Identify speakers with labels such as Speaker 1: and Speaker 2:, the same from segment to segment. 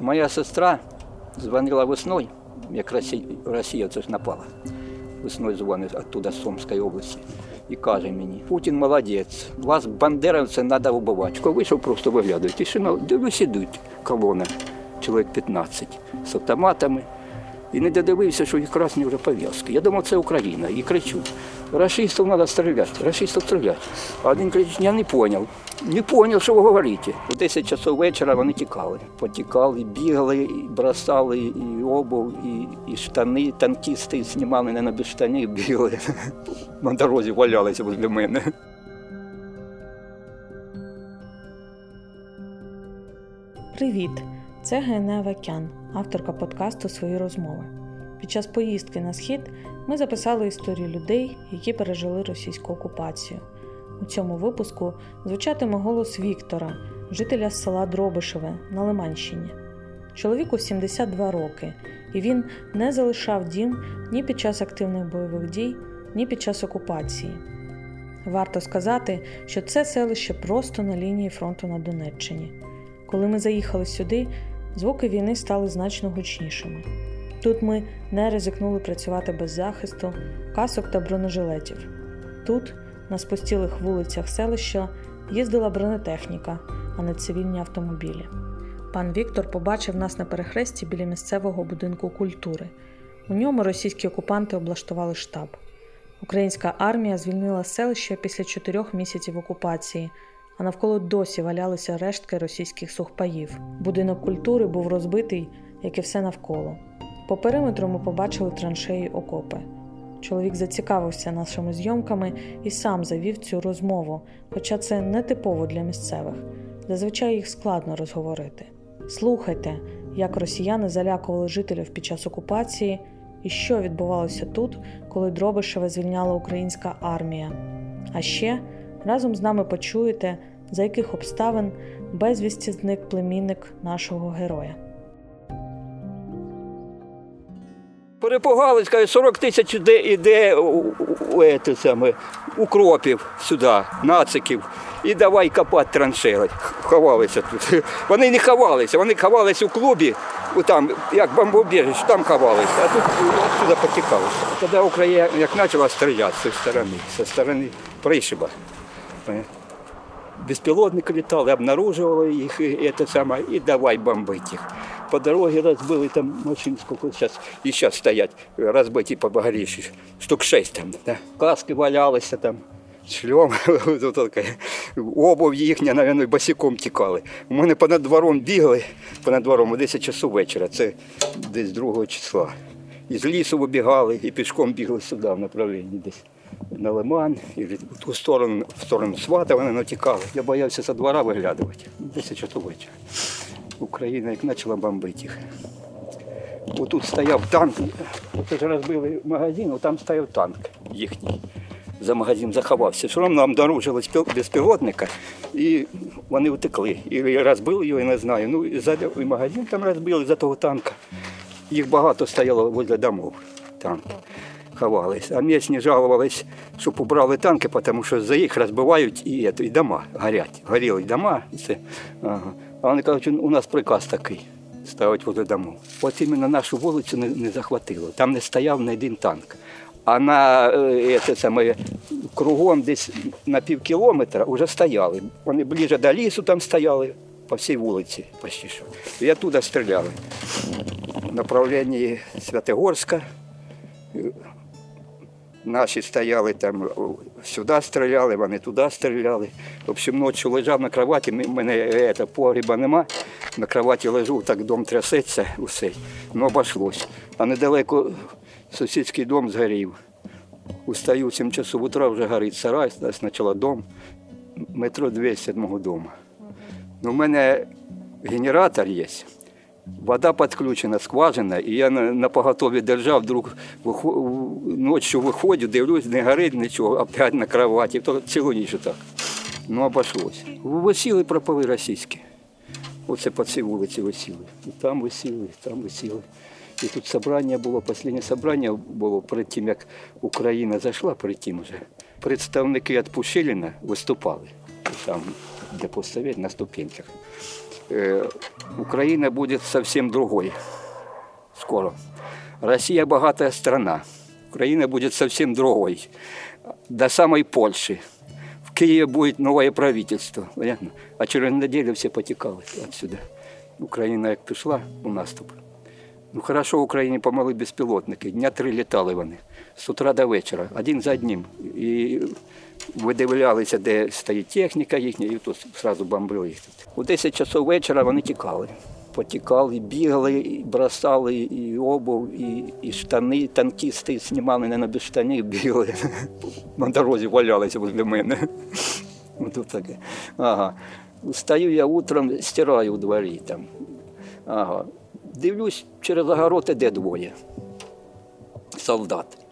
Speaker 1: Моя сестра дзвонила весною, як Росія, це ж напала. Весною дзвонить оттуда з Сумської області. І каже мені, Путін молодець, вас бандеровця треба вбивати. Коли вийшов, просто виглядаю. Тишина, дивлюсь, ідуть колона, чоловік 15 з автоматами. І не додивився, що їх красні вже пов'язки. Я думав, це Україна. І кричу: расистів треба стріляти, расистів стріляти. А один кричить, я не зрозумів. Не зрозумів, що ви говорите. У 10 часов вечора вони тікали. Потікали, бігали, бросали і обув, і, і штани. Танкісти знімали не на без штанів, бігали. На дорозі валялися возле мене.
Speaker 2: Привіт! Це Гене Авакян, авторка подкасту Свої розмови. Під час поїздки на схід ми записали історію людей, які пережили російську окупацію. У цьому випуску звучатиме голос Віктора, жителя села Дробишеве на Лиманщині. Чоловіку 72 роки, і він не залишав дім ні під час активних бойових дій, ні під час окупації. Варто сказати, що це селище просто на лінії фронту на Донеччині. Коли ми заїхали сюди, звуки війни стали значно гучнішими. Тут ми не ризикнули працювати без захисту, касок та бронежилетів. Тут, на спустілих вулицях селища, їздила бронетехніка, а не цивільні автомобілі. Пан Віктор побачив нас на перехресті біля місцевого будинку культури. У ньому російські окупанти облаштували штаб. Українська армія звільнила селище після чотирьох місяців окупації, а навколо досі валялися рештки російських сухпаїв. Будинок культури був розбитий, як і все навколо. По периметру ми побачили траншеї окопи. Чоловік зацікавився нашими зйомками і сам завів цю розмову, хоча це не типово для місцевих. Зазвичай їх складно розговорити. Слухайте, як росіяни залякували жителів під час окупації і що відбувалося тут, коли Дробишеве звільняла українська армія. А ще разом з нами почуєте, за яких обставин безвісті зник племінник нашого героя.
Speaker 1: Перепугались, кажуть, 40 тисяч іде, іде у, у, у, саме, укропів сюди, нациків. І давай копати траншеї. Ховалися тут. Вони не ховалися, вони ховалися у клубі, там, як бомбоубіжище, там ховалися, а тут сюди потікалися. Тоді Україна як почала стріляти з цієї сторони, зі сторони пришиба. Безпілотники літали, обнаружували їх і, це саме, і давай бомбити їх. По дороге разбили там машин, сколько сейчас, и сейчас стоять, разбиті по багаріші, штук шесть там. Да. Каски валялися там, шльом, обув їхня, навіть, босиком тікали. У мене понад двором бігали, понад двором о 10 часу вечора, це десь 2 числа. Із лісу вибігали і пішком бігли сюди в направленні десь. На лиман, і в ту сторону, в сторону свата вони натікали. Я боявся за двора виглядувати. 10 часу. Україна як почала бомбити їх. Отут стояв танк, От ж розбили магазин, а там стояв танк їхній. За магазин заховався. Все одно нам обнаружилось безпілотника і вони втекли. І розбили його, я не знаю. Ну, і, магазин там розбили за того танка. Їх багато стояло возле домов. Танки ховались. А місні жалувались, щоб убрали танки, тому що за їх розбивають і, і дома горять. Горіли дома. І це, ага. А вони кажуть, у нас приказ такий ставить возле дому. От іменно нашу вулицю не, не захватило. Там не стояв ні один танк. А на це саме, кругом десь на пів кілометра вже стояли. Вони ближче до лісу там стояли, по всій вулиці почти що. І оттуда стріляли. В направленні Святогорська. Наші стояли там, сюди стріляли, вони туди стріляли. В общем, ночі лежав на кроваті, мене це, погріба нема. На кроваті лежу, так дом трясеться усе, ну обійшлось. А недалеко сусідський дом згорів. Устаю в 7 часу утра, вже горить сарай, спочатку дом, метро 200 мого дому. Ну, У мене генератор є. Вода підключена, скважина, і я на, на поготові держав, вдруг ночі виходжу, дивлюсь, не горить нічого, опять на кроваті, то цілу ніч так. Ну, обійшлось. Висіли пропали російські. Оце по цій вулиці висіли. І там висіли, і там висіли. І тут собрання було, останнє собрання було перед тим, як Україна зайшла, перед тим вже. Представники від Пушиліна виступали там, де постовіть на ступеньках. Е, Україна буде зовсім другой скоро. Россия богатая страна. Украина будет совсем другой. До самой Польши. В Киеве будет новое правительство. Понятно? А через неделю все потекали отсюда. Україна як пішла у наступ. Ну, хорошо в Україні помогли безпілотники. Дня три літали вони. З утра до вечора, один за одним. І видивлялися, де стоїть техніка їхня, і тут одразу бомбили їх. У 10 часов вечора вони тікали. Потікали, бігали, і бросали і обув, і, і штани. Танкісти знімали не на без штанів, бігали. На дорозі валялися возле мене. Тут таке. Ага. Встаю я утром, стираю у дворі там. Ага. Дивлюсь, через огород іде двоє. Солдат.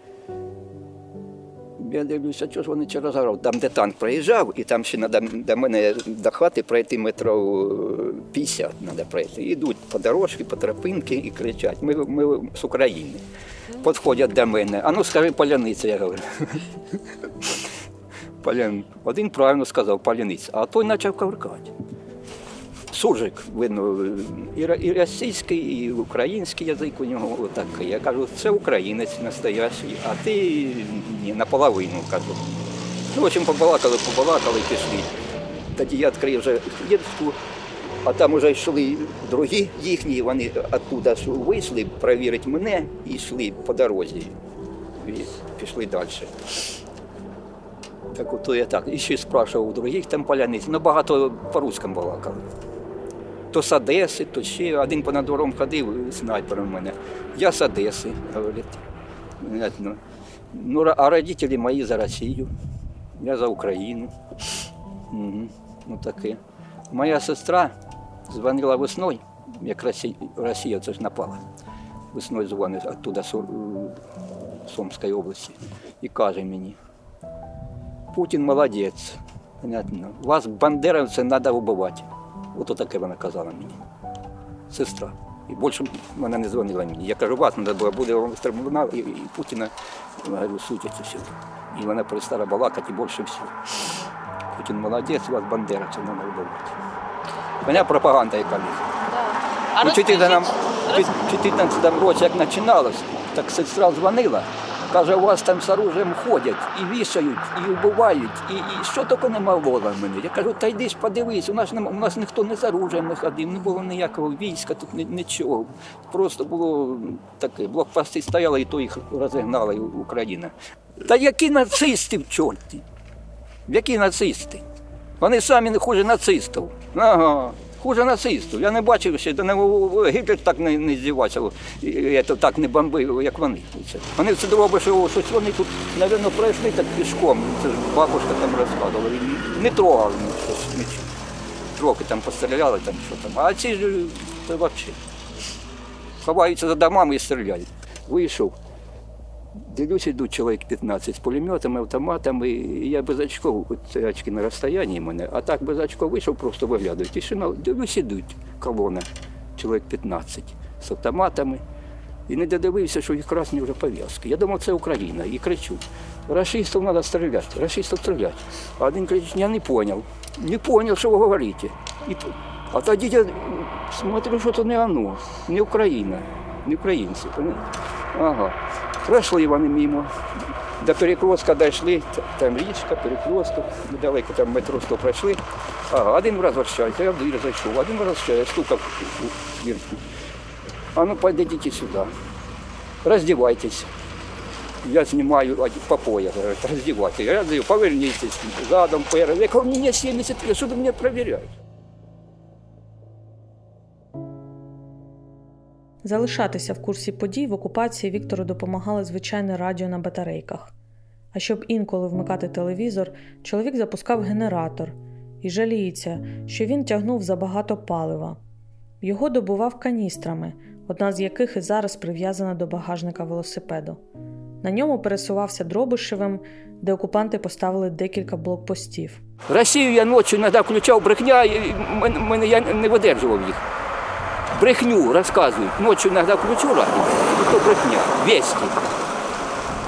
Speaker 1: Я дивлюся, що ж вони через огород. Там, де танк проїжджав, і там ще треба до мене до хати пройти метрів 50 треба пройти. Ідуть по дорожці, по тропинці і кричать. Ми, ми з України. Підходять до мене. А ну скажи поляниця, я говорю. Один правильно сказав поляниця, а той почав кавркати. Суржик, видно, і, російський, і український язик у нього отакий. Я кажу, це українець настоящий, а ти ні, наполовину кажу. Ну, в общем, побалакали, побалакали пішли. Тоді я відкрив вже хвіртку, а там вже йшли другі їхні, вони оттуда вийшли перевірити мене і йшли по дорозі. І пішли далі. Так ото я так. І ще спрашивав у других там поляниць. Ну, багато по-русскому балакали. То з Одеси, то ще один понад двором ходив снайпер у мене. Я з Одеси, говорить. Ну, а родителі мої за Росію, я за Україну. Угу. Ну таке. Моя сестра дзвонила весною, як Росія, це ж напала. Весною дзвонить оттуда з Сумської області і каже мені, Путін молодець. Понятно. Вас бандеровців треба вбивати. Ото таке вона казала мені. Сестра. І більше вона не дзвонила мені. Я кажу, вас треба буде вам трибунал, і, і Путіна говорю, судять все. І вона перестала балакати і більше всього. Путін молодець, у вас бандеровців треба вбивати. У мене пропаганда яка.
Speaker 3: А
Speaker 1: У
Speaker 3: розкажіть,
Speaker 1: 14 році, як починалось, так сестра дзвонила. Каже, у вас там з оружием ходять і вішають, і вбивають, і, і що тільки не мало в мене. Я кажу, та йди ж подивись, у нас, нема- у нас ніхто не з оружием не ходив, не було ніякого війська, тут нічого. Просто було таке, блокпости стояли, і то їх розігнала Україна. Та які нацисти в чорті? Які нацисти? Вони самі не хуже нацистів. Ага. Хуже нацистів. Я не бачив ще, Гітлер так не, не здівався, це так не бомбив, як вони. Це. Вони все добре, що щось вони тут, мабуть, пройшли так пішком. Це ж бабушка там розказувала. Не трогали щось, нічого. Трохи там постріляли, там що там. А ці ж це взагалі. Ховаються за домами і стріляють. Вийшов. Дивлюсь, йдуть чоловік 15 з пулеметами, автоматами, і я без очков, от очки на розстоянні мене, а так без очков вийшов, просто виглядаю. Тишина, дивлюсь, ідуть колона, чоловік 15 з автоматами. І не додивився, що їх красні вже пов'язки. Я думав, це Україна. І кричу: рашистів треба стріляти, рашистів стріляти. А один кричить, я не зрозумів. Не зрозумів, що ви говорите. І, а тоді я смотрю, що це не воно, не Україна, не українці. Ага. Пройшли вони мимо. До перекрестка дійшли, там річка, перекресток, недалеко там метро 100 пройшли. Ага, один раз возвращається, я в двір зайшов, один раз возвращається, стукав у дверку. А ну подойдите сюда, раздевайтесь. Я один по пояс, говорит, раздевайтесь. Я говорю, повернитесь задом, вперед. Я говорю, мне 70 лет, что ты
Speaker 2: Залишатися в курсі подій в окупації Віктору допомагало звичайне радіо на батарейках. А щоб інколи вмикати телевізор, чоловік запускав генератор і жаліється, що він тягнув забагато палива. Його добував каністрами, одна з яких і зараз прив'язана до багажника велосипеду. На ньому пересувався Дробишевим, де окупанти поставили декілька блокпостів.
Speaker 1: Росію я ночі іноді включав брехня, і мене я не видержував їх. Брехню розказують. Ночі іноді включу радіо, то брехня, вести.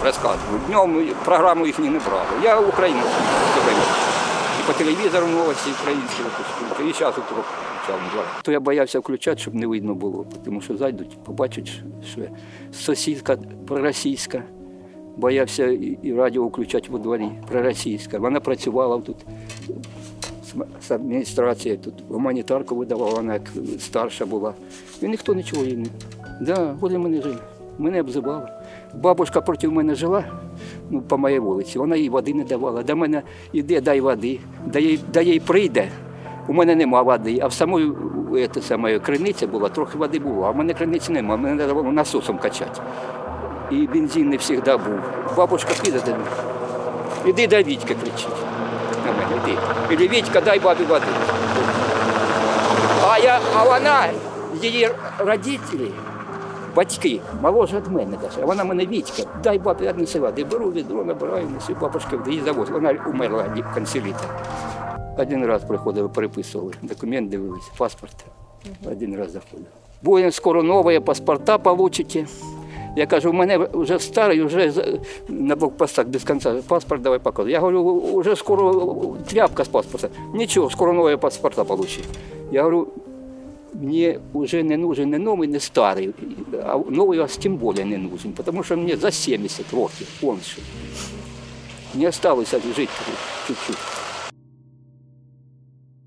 Speaker 1: розказували. Днем програму їх не брали. Я время. І по телевізору новості українські випускали. І зараз включав. То я боявся включати, щоб не видно було, тому що зайдуть, побачать, що я сусідка проросійська. Боявся і радіо включати во дворі, проросійська. Вона працювала тут з- адміністрацією, тут гуманітарку видавала, вона як старша була. І ніхто нічого їй не. Да, возле мене жили. Мене обзивали. Бабушка проти мене жила ну, по моїй вулиці, вона їй води не давала. До мене йде, дай води, да їй, прийде. У мене нема води, а в самої е, те саме, криниці була, трохи води було, а в мене криниці нема, мене треба було насосом качати. І бензин не завжди був. Бабушка піде до мене. Іди до Вітька кричить. На мене, іди. Іди, Вітька, дай бабі води. А, я, а вона, її родителі, батьки, моложе від мене даже. А вона мене Вітька, дай бабі однеси води. Беру відро, набираю, несу бабушка, її завоз. Вона умерла від консиліта. Один раз приходили, переписували, документ дивились, паспорт. Один раз заходив. Будемо скоро нові паспорта получите. Я кажу, у мене вже старий, вже на блокпостах без кінця паспорт давай показуй. Я говорю, вже скоро тряпка з паспорта. Нічого, скоро нові паспорта получи. Я говорю, мені вже не нужен не новий, не старий, а новий вас тим більше не нужен, тому що мені за 70 років, що. Не залишилося жити чуть-чуть.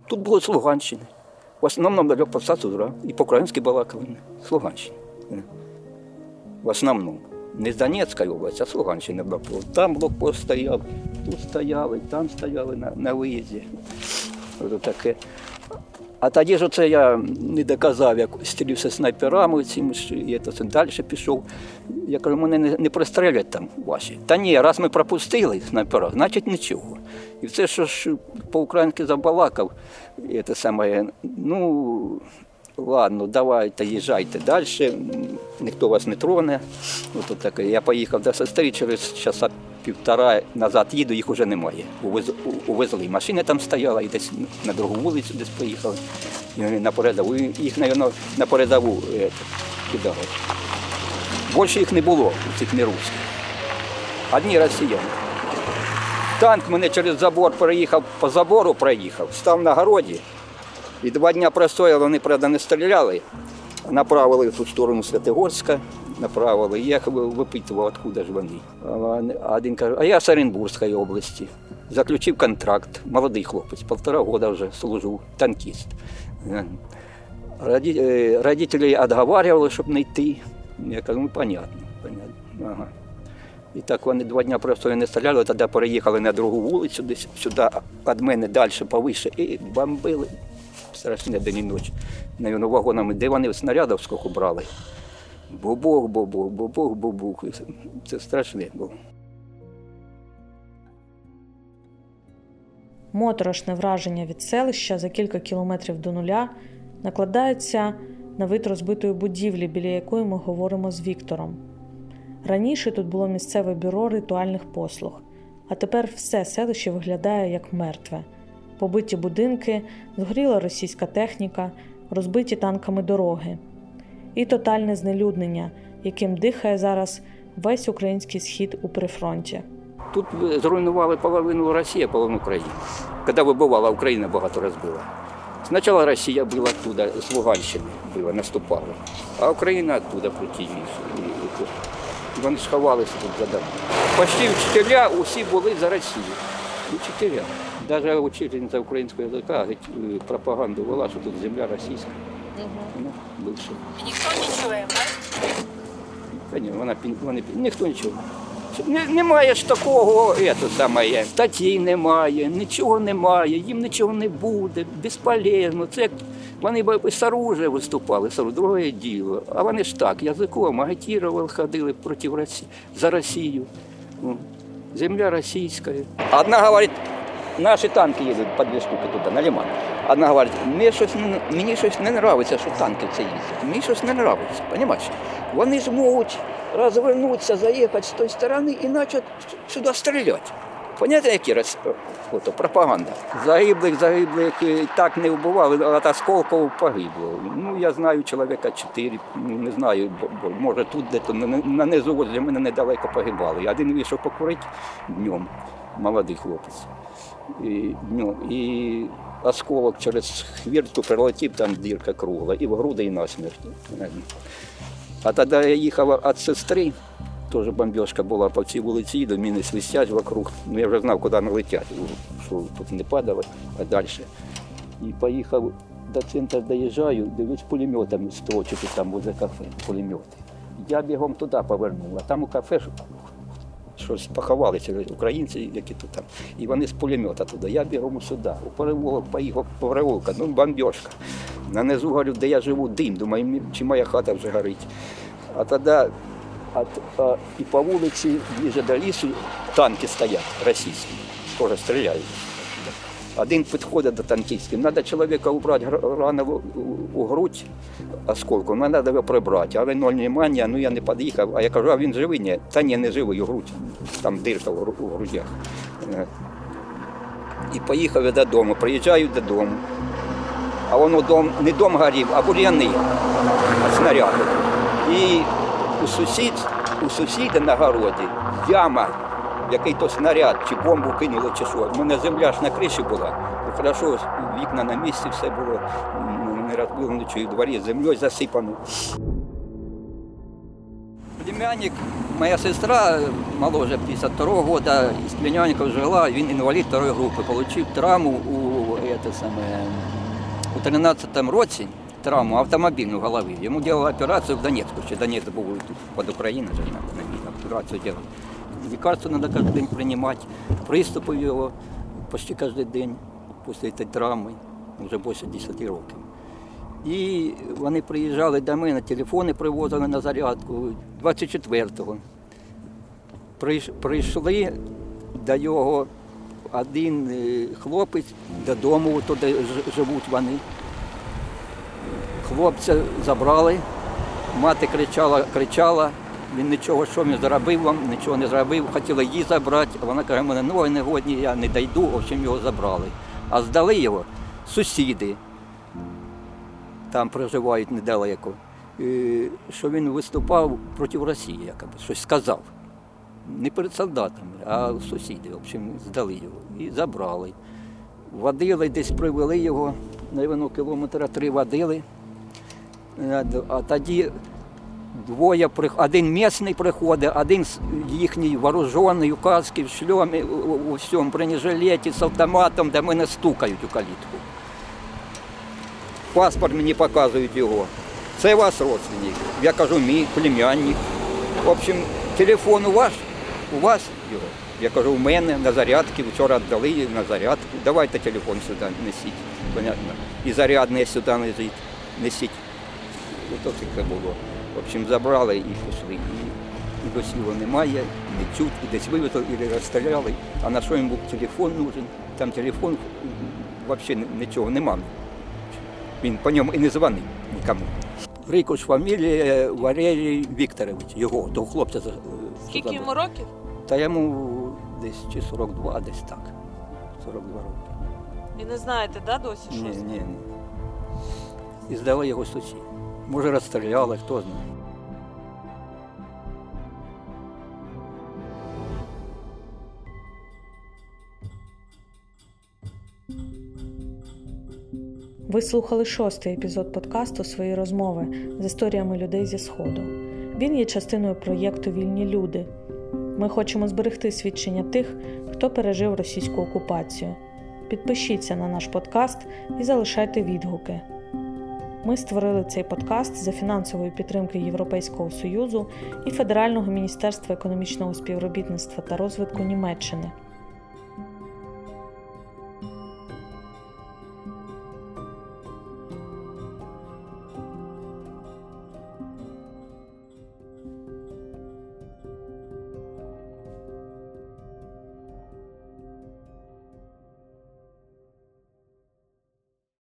Speaker 1: Тут було з. В основному для посадку і по-українськи балакали. З. В основному. Не з Донецької області, а з Луганщини блокпост. Там блокпост стояв, тут стояли, там стояли на, на виїзді. Ото таке. А тоді ж оце я не доказав, як стрівся снайперами цим, і це далі пішов. Я кажу, мене не, не пристрелять там ваші. Та ні, раз ми пропустили снайпера, значить нічого. І це що ж по-українськи забалакав, це саме, ну, ладно, давайте, їжджайте далі, ніхто вас не троне. От таке. Я поїхав до сестри, через часа півтора назад їду, їх вже немає. Увез, увезли. Машина там стояла і десь на другу вулицю десь поїхали. І на передову. Їх, мабуть, на передову е, кидали. Більше їх не було, цих не русських. Одні росіяни. Танк мене через забор переїхав, по забору проїхав, став на городі. І два дні простояли, вони, правда, не стріляли. Направили в ту сторону Святогорська, направили. Я випитував, откуда ж вони. Один каже, а я з Оренбурзької області. Заключив контракт, молодий хлопець, півтора року вже служу, танкіст. Е, Родителі відговарювали, щоб не йти. Я кажу, ну понятно, понятно. Ага. І так вони два дні просто не стріляли, тоді переїхали на другу вулицю, десь сюди від мене далі повище, і бомбили. Страшне день і ночі. Навіть вагонами, де вони снарядів скільки брали. Бубух, бубух, бубух, бубух. Це страшне було.
Speaker 2: Моторошне враження від селища за кілька кілометрів до нуля накладається на вид розбитої будівлі, біля якої ми говоримо з Віктором. Раніше тут було місцеве бюро ритуальних послуг, а тепер все селище виглядає як мертве. Побиті будинки, згоріла російська техніка, розбиті танками дороги. І тотальне знелюднення, яким дихає зараз весь український схід у прифронті.
Speaker 1: Тут зруйнували половину Росії, половину України. Коли вибивала, Україна багато розбила. Спочатку Росія била туди, з Луганщини била, наступала, а Україна оттуда притягнула. І вони сховалися тут за домом. Почти вчителя усі були за Росію. Учителя. Навіть учительниця українського язика е, пропаганду вела, що тут земля російська. Ну, бивша.
Speaker 3: І ніхто нічого, так?
Speaker 1: Та ні, вона пін- ніхто. Не, немає ж такого, ето саме, статей немає, нічого немає, їм нічого не буде, безполезно. Це як вони б з оружия виступали, з друге діло. А вони ж так, язиком агітували, ходили проти Росії, за Росію. Ну, Земля російська. Одна говорить, наші танки їдуть по дві штуки туди, на Лиман. Одна говорить, мені щось мені щось не подобається, що танки це їздять. Мені щось не подобається, розумієш? Вони ж можуть розвернутися, заїхати з тої сторони і почати сюди стріляти. Поняття, які роз... Ото, пропаганда. Загиблих, загиблих е, так не вбивали, а от осколков погибло. Ну, я знаю чоловіка чотири, ну, не знаю, бо, може тут на, на низу возле мене недалеко погибали. Один вийшов покурити днем, молодий хлопець. І, днем, і осколок через хвіртку прилетів, там дірка кругла, і в груди, і насмерть. А тоді я їхав від сестри, теж бомбежка була по цій вулиці, до міни свистять вокруг. Ну я вже знав, куди вони летять, що тут не падало, а далі. І поїхав до центру, доїжджаю, дивлюсь, пулеметами строчити там возле кафе, пулемети. Я бігом туди повернув, а там у кафе щось поховалися українці, які тут там. І вони з пулемета туди. Я бігом сюди. У перевулок поїхав перевулка, ну бомбежка. На низу говорю, де я живу, дим. Думаю, чи моя хата вже горить. А тоді а, а, і по вулиці, ближе до лісу, танки стоять російські, теж стріляють. Один підходить до танкістів, треба чоловіка убрати рану у, грудь осколком, ну, треба його прибрати. Але ноль внимання, ну я не під'їхав, а я кажу, а він живий? Ні, та ні, не живий, у грудь, там дирка у, грудях. Е. І поїхав я додому, приїжджаю додому. А воно дом, не дом горів, а бур'яни, а снаряди. І у, сусід, у сусіда на городі яма, який то снаряд, чи бомбу кинули, чи що. У мене земля ж на криші була. Ну, Хорошо, вікна на місці, все було м, не розбило нічого, в дворі землею засипано. Племянник, моя сестра, моложе 52 года, з племянником жила, він інвалід второї групи, отримав травму у, это саме, у 13 році, травму автомобільну голови. Йому робили операцію в Донецьку, ще Донецьк був під Україною, операцію робили. Лікарство треба кожен день приймати, приступи його почти кожен день після цієї травми, вже більше 10 років. І вони приїжджали до мене, телефони привозили на зарядку 24-го. Прийш- Прийшли до його один е, хлопець додому, туди живуть вони. Хлопця забрали, мати кричала, кричала, він нічого, що він зробив вам, нічого не зробив, хотіла її забрати, а вона каже, мене ноги не я не дійду, в общем, його забрали. А здали його сусіди там проживають недалеко, що він виступав проти Росії, якоби, щось сказав. Не перед солдатами, а сусіди, в общем, здали його і забрали. Водили, десь привели його, навіть кілометра три водили. Е, А тоді двоє один місний приходить, один їхній вооружений, у касці, в шльомі, у, всьому бронежилеті з автоматом, де мене стукають у калітку паспорт мені показують його. Це ваш родственник. Я кажу, мій племянник. В общем, телефон у вас, у вас його. Я кажу, у мене на зарядці, вчора віддали на зарядку. Давайте телефон сюди несіть. Понятно. І зарядне сюди. Несіть. Ото таке було. В общем, забрали і пішли. І, досі його немає, не чуть, і десь вивезли, і розстріляли. А на що їм був телефон нужен? Там телефон взагалі нічого немає. Він по ньому і не дзвонив нікому. Рикуш фамілія Валерій Вікторович, його, того хлопця.
Speaker 3: Скільки
Speaker 1: забрали.
Speaker 3: йому років?
Speaker 1: Та йому десь чи 42, десь так. 42 роки.
Speaker 3: І не знаєте, да, досі
Speaker 1: Ні, ні, ні. І здали його сусід. Може розстріляли, хто знає.
Speaker 2: Ви слухали шостий епізод подкасту Свої розмови з історіями людей зі Сходу. Він є частиною проєкту Вільні люди. Ми хочемо зберегти свідчення тих, хто пережив російську окупацію. Підпишіться на наш подкаст і залишайте відгуки. Ми створили цей подкаст за фінансової підтримки Європейського Союзу і Федерального міністерства економічного співробітництва та розвитку Німеччини.